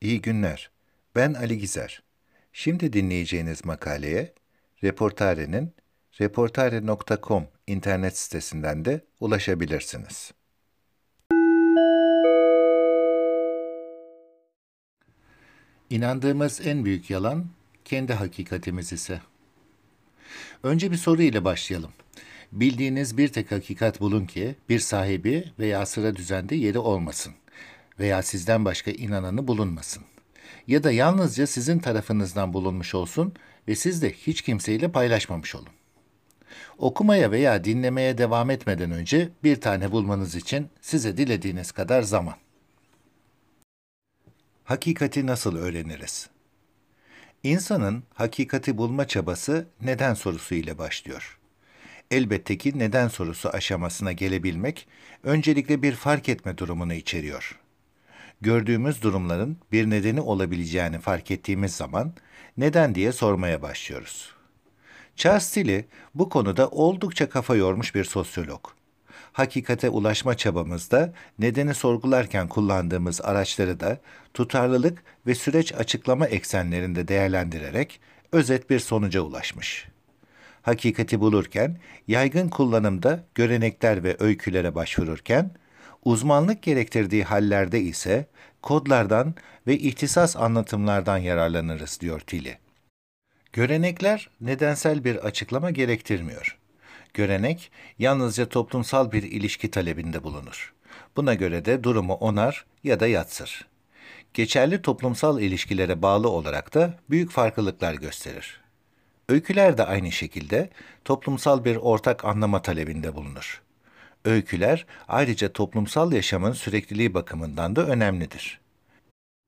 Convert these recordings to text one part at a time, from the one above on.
İyi günler. Ben Ali Gizer. Şimdi dinleyeceğiniz makaleye Reportare'nin reportare.com internet sitesinden de ulaşabilirsiniz. İnandığımız en büyük yalan kendi hakikatimiz ise. Önce bir soru ile başlayalım. Bildiğiniz bir tek hakikat bulun ki bir sahibi veya sıra düzende yeri olmasın veya sizden başka inananı bulunmasın. Ya da yalnızca sizin tarafınızdan bulunmuş olsun ve siz de hiç kimseyle paylaşmamış olun. Okumaya veya dinlemeye devam etmeden önce bir tane bulmanız için size dilediğiniz kadar zaman. Hakikati nasıl öğreniriz? İnsanın hakikati bulma çabası neden sorusu ile başlıyor. Elbette ki neden sorusu aşamasına gelebilmek öncelikle bir fark etme durumunu içeriyor. Gördüğümüz durumların bir nedeni olabileceğini fark ettiğimiz zaman neden diye sormaya başlıyoruz. Charles Tilly bu konuda oldukça kafa yormuş bir sosyolog. Hakikate ulaşma çabamızda nedeni sorgularken kullandığımız araçları da tutarlılık ve süreç açıklama eksenlerinde değerlendirerek özet bir sonuca ulaşmış. Hakikati bulurken yaygın kullanımda görenekler ve öykülere başvururken uzmanlık gerektirdiği hallerde ise kodlardan ve ihtisas anlatımlardan yararlanırız diyor Tilly. Görenekler nedensel bir açıklama gerektirmiyor. Görenek yalnızca toplumsal bir ilişki talebinde bulunur. Buna göre de durumu onar ya da yatsır. Geçerli toplumsal ilişkilere bağlı olarak da büyük farklılıklar gösterir. Öyküler de aynı şekilde toplumsal bir ortak anlama talebinde bulunur. Öyküler ayrıca toplumsal yaşamın sürekliliği bakımından da önemlidir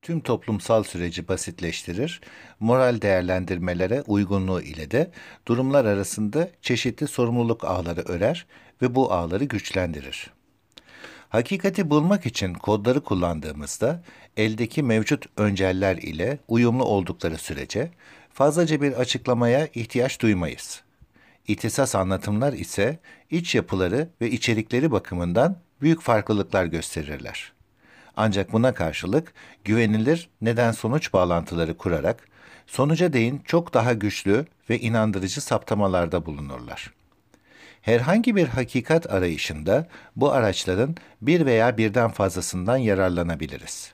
tüm toplumsal süreci basitleştirir, moral değerlendirmelere uygunluğu ile de durumlar arasında çeşitli sorumluluk ağları örer ve bu ağları güçlendirir. Hakikati bulmak için kodları kullandığımızda eldeki mevcut önceller ile uyumlu oldukları sürece fazlaca bir açıklamaya ihtiyaç duymayız. İhtisas anlatımlar ise iç yapıları ve içerikleri bakımından büyük farklılıklar gösterirler. Ancak buna karşılık güvenilir neden-sonuç bağlantıları kurarak sonuca değin çok daha güçlü ve inandırıcı saptamalarda bulunurlar. Herhangi bir hakikat arayışında bu araçların bir veya birden fazlasından yararlanabiliriz.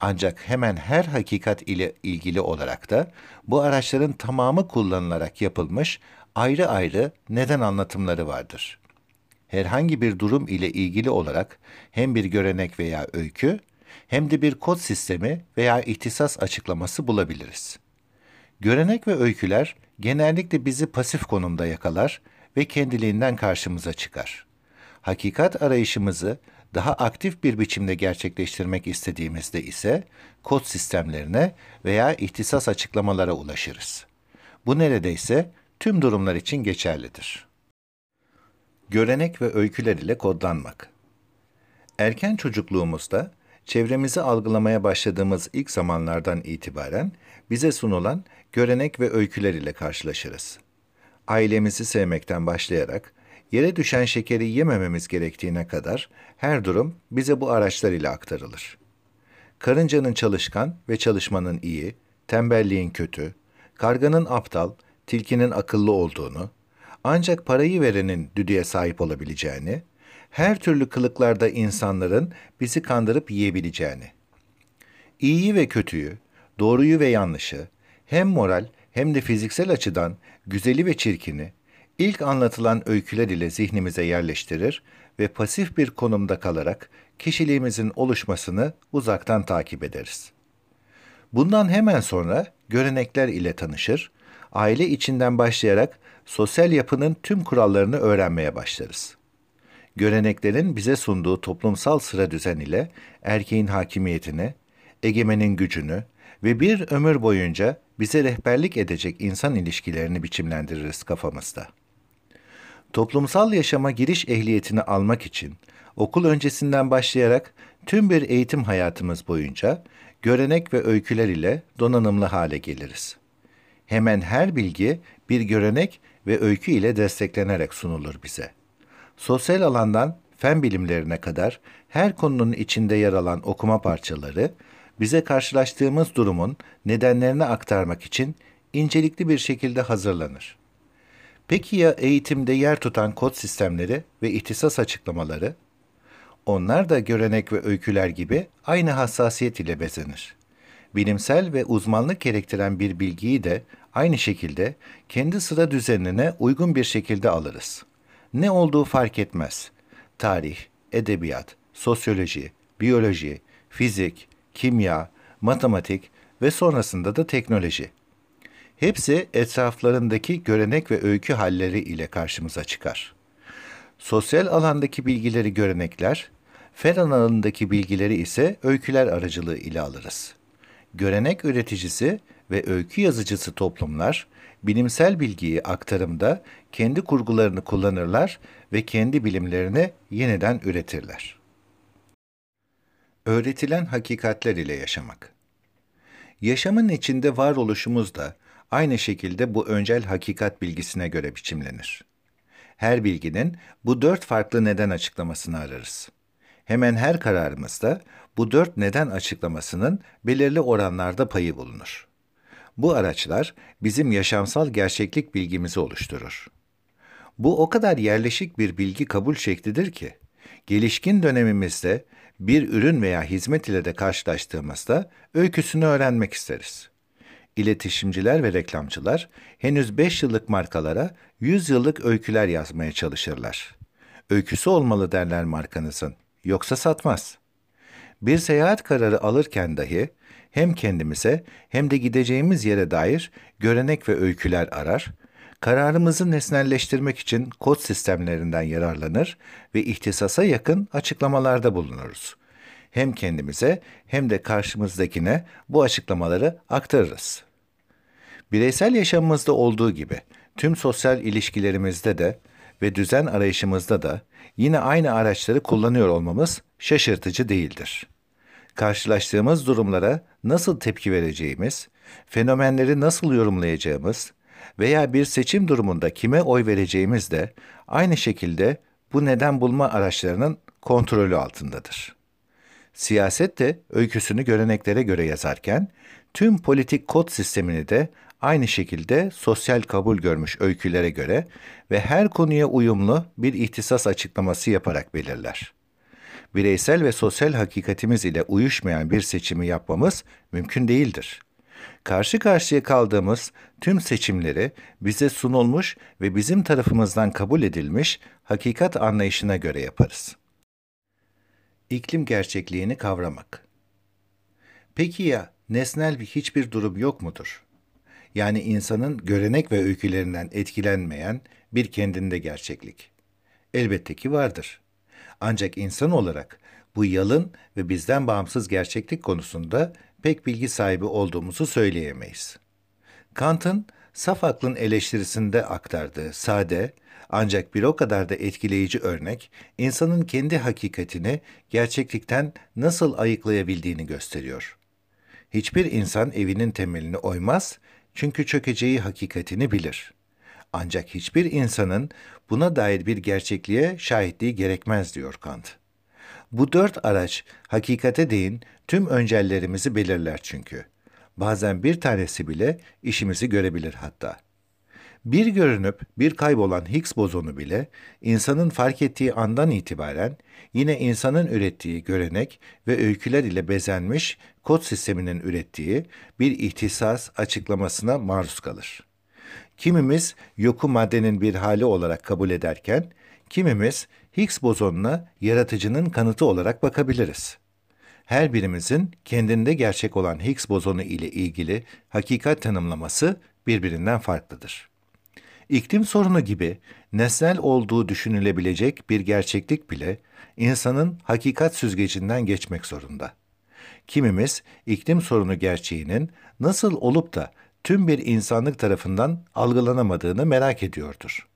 Ancak hemen her hakikat ile ilgili olarak da bu araçların tamamı kullanılarak yapılmış ayrı ayrı neden anlatımları vardır herhangi bir durum ile ilgili olarak hem bir görenek veya öykü hem de bir kod sistemi veya ihtisas açıklaması bulabiliriz. Görenek ve öyküler genellikle bizi pasif konumda yakalar ve kendiliğinden karşımıza çıkar. Hakikat arayışımızı daha aktif bir biçimde gerçekleştirmek istediğimizde ise kod sistemlerine veya ihtisas açıklamalara ulaşırız. Bu neredeyse tüm durumlar için geçerlidir görenek ve öyküler ile kodlanmak. Erken çocukluğumuzda çevremizi algılamaya başladığımız ilk zamanlardan itibaren bize sunulan görenek ve öyküler ile karşılaşırız. Ailemizi sevmekten başlayarak yere düşen şekeri yemememiz gerektiğine kadar her durum bize bu araçlar ile aktarılır. Karıncanın çalışkan ve çalışmanın iyi, tembelliğin kötü, karganın aptal, tilkinin akıllı olduğunu, ancak parayı verenin düdüğe sahip olabileceğini, her türlü kılıklarda insanların bizi kandırıp yiyebileceğini. İyiyi ve kötüyü, doğruyu ve yanlışı, hem moral hem de fiziksel açıdan güzeli ve çirkini ilk anlatılan öyküler ile zihnimize yerleştirir ve pasif bir konumda kalarak kişiliğimizin oluşmasını uzaktan takip ederiz. Bundan hemen sonra görenekler ile tanışır, aile içinden başlayarak sosyal yapının tüm kurallarını öğrenmeye başlarız. Göreneklerin bize sunduğu toplumsal sıra düzen ile erkeğin hakimiyetini, egemenin gücünü ve bir ömür boyunca bize rehberlik edecek insan ilişkilerini biçimlendiririz kafamızda. Toplumsal yaşama giriş ehliyetini almak için okul öncesinden başlayarak tüm bir eğitim hayatımız boyunca görenek ve öyküler ile donanımlı hale geliriz. Hemen her bilgi bir görenek ve öykü ile desteklenerek sunulur bize. Sosyal alandan fen bilimlerine kadar her konunun içinde yer alan okuma parçaları bize karşılaştığımız durumun nedenlerini aktarmak için incelikli bir şekilde hazırlanır. Peki ya eğitimde yer tutan kod sistemleri ve ihtisas açıklamaları? Onlar da görenek ve öyküler gibi aynı hassasiyet ile bezenir. Bilimsel ve uzmanlık gerektiren bir bilgiyi de aynı şekilde kendi sıra düzenine uygun bir şekilde alırız. Ne olduğu fark etmez. Tarih, edebiyat, sosyoloji, biyoloji, fizik, kimya, matematik ve sonrasında da teknoloji. Hepsi etraflarındaki görenek ve öykü halleri ile karşımıza çıkar. Sosyal alandaki bilgileri görenekler, fen alanındaki bilgileri ise öyküler aracılığı ile alırız. Görenek üreticisi ve öykü yazıcısı toplumlar, bilimsel bilgiyi aktarımda kendi kurgularını kullanırlar ve kendi bilimlerini yeniden üretirler. Öğretilen hakikatler ile yaşamak Yaşamın içinde varoluşumuz da aynı şekilde bu öncel hakikat bilgisine göre biçimlenir. Her bilginin bu dört farklı neden açıklamasını ararız. Hemen her kararımızda bu dört neden açıklamasının belirli oranlarda payı bulunur. Bu araçlar bizim yaşamsal gerçeklik bilgimizi oluşturur. Bu o kadar yerleşik bir bilgi kabul şeklidir ki, gelişkin dönemimizde bir ürün veya hizmet ile de karşılaştığımızda öyküsünü öğrenmek isteriz. İletişimciler ve reklamcılar henüz 5 yıllık markalara 100 yıllık öyküler yazmaya çalışırlar. Öyküsü olmalı derler markanızın, yoksa satmaz. Bir seyahat kararı alırken dahi hem kendimize hem de gideceğimiz yere dair görenek ve öyküler arar, kararımızı nesnelleştirmek için kod sistemlerinden yararlanır ve ihtisasa yakın açıklamalarda bulunuruz. Hem kendimize hem de karşımızdakine bu açıklamaları aktarırız. Bireysel yaşamımızda olduğu gibi tüm sosyal ilişkilerimizde de ve düzen arayışımızda da yine aynı araçları kullanıyor olmamız şaşırtıcı değildir. Karşılaştığımız durumlara nasıl tepki vereceğimiz, fenomenleri nasıl yorumlayacağımız veya bir seçim durumunda kime oy vereceğimiz de aynı şekilde bu neden bulma araçlarının kontrolü altındadır. Siyaset de öyküsünü göreneklere göre yazarken, tüm politik kod sistemini de aynı şekilde sosyal kabul görmüş öykülere göre ve her konuya uyumlu bir ihtisas açıklaması yaparak belirler. Bireysel ve sosyal hakikatimiz ile uyuşmayan bir seçimi yapmamız mümkün değildir. Karşı karşıya kaldığımız tüm seçimleri bize sunulmuş ve bizim tarafımızdan kabul edilmiş hakikat anlayışına göre yaparız. İklim gerçekliğini kavramak. Peki ya nesnel bir hiçbir durum yok mudur? Yani insanın görenek ve öykülerinden etkilenmeyen bir kendinde gerçeklik. Elbette ki vardır. Ancak insan olarak bu yalın ve bizden bağımsız gerçeklik konusunda pek bilgi sahibi olduğumuzu söyleyemeyiz. Kant'ın saf aklın eleştirisinde aktardığı sade ancak bir o kadar da etkileyici örnek insanın kendi hakikatini gerçeklikten nasıl ayıklayabildiğini gösteriyor. Hiçbir insan evinin temelini oymaz çünkü çökeceği hakikatini bilir. Ancak hiçbir insanın buna dair bir gerçekliğe şahitliği gerekmez diyor Kant. Bu dört araç hakikate değin tüm öncellerimizi belirler çünkü. Bazen bir tanesi bile işimizi görebilir hatta. Bir görünüp bir kaybolan Higgs bozonu bile insanın fark ettiği andan itibaren yine insanın ürettiği görenek ve öyküler ile bezenmiş kod sisteminin ürettiği bir ihtisas açıklamasına maruz kalır. Kimimiz yoku maddenin bir hali olarak kabul ederken, kimimiz Higgs bozonuna yaratıcının kanıtı olarak bakabiliriz. Her birimizin kendinde gerçek olan Higgs bozonu ile ilgili hakikat tanımlaması birbirinden farklıdır. İklim sorunu gibi nesnel olduğu düşünülebilecek bir gerçeklik bile insanın hakikat süzgecinden geçmek zorunda. Kimimiz iklim sorunu gerçeğinin nasıl olup da tüm bir insanlık tarafından algılanamadığını merak ediyordur.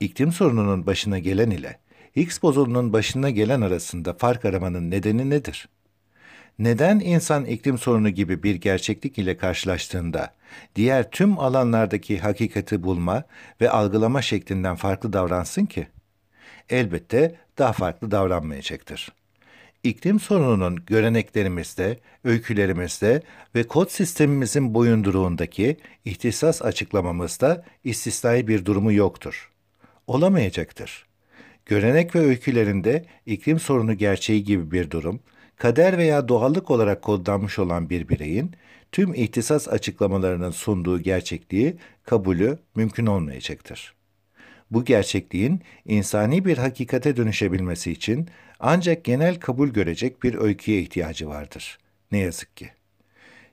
İklim sorununun başına gelen ile Higgs bozonunun başına gelen arasında fark aramanın nedeni nedir? Neden insan iklim sorunu gibi bir gerçeklik ile karşılaştığında diğer tüm alanlardaki hakikati bulma ve algılama şeklinden farklı davransın ki? Elbette daha farklı davranmayacaktır. iklim sorununun göreneklerimizde, öykülerimizde ve kod sistemimizin boyunduruğundaki ihtisas açıklamamızda istisnai bir durumu yoktur. Olamayacaktır. Görenek ve öykülerinde iklim sorunu gerçeği gibi bir durum, kader veya doğallık olarak kodlanmış olan bir bireyin tüm ihtisas açıklamalarının sunduğu gerçekliği kabulü mümkün olmayacaktır. Bu gerçekliğin insani bir hakikate dönüşebilmesi için ancak genel kabul görecek bir öyküye ihtiyacı vardır. Ne yazık ki.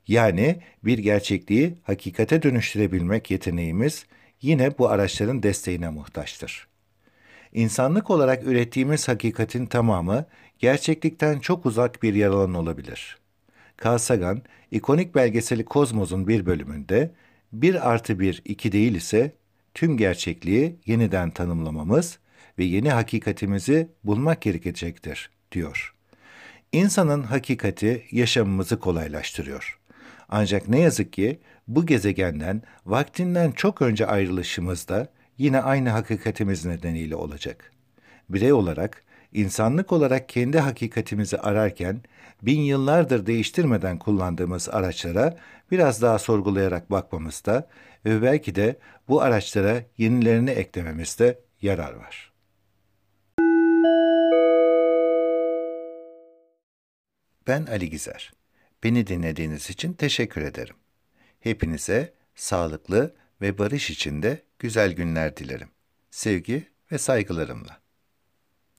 Yani bir gerçekliği hakikate dönüştürebilmek yeteneğimiz yine bu araçların desteğine muhtaçtır. İnsanlık olarak ürettiğimiz hakikatin tamamı gerçeklikten çok uzak bir yer alan olabilir. Carl Sagan, ikonik belgeseli Kozmos'un bir bölümünde bir artı bir iki değil ise tüm gerçekliği yeniden tanımlamamız ve yeni hakikatimizi bulmak gerekecektir, diyor. İnsanın hakikati yaşamımızı kolaylaştırıyor. Ancak ne yazık ki bu gezegenden vaktinden çok önce ayrılışımız da yine aynı hakikatimiz nedeniyle olacak. Birey olarak, insanlık olarak kendi hakikatimizi ararken bin yıllardır değiştirmeden kullandığımız araçlara biraz daha sorgulayarak bakmamızda ve belki de bu araçlara yenilerini eklememizde yarar var. Ben Ali Gizer. Beni dinlediğiniz için teşekkür ederim. Hepinize sağlıklı ve barış içinde güzel günler dilerim. Sevgi ve saygılarımla.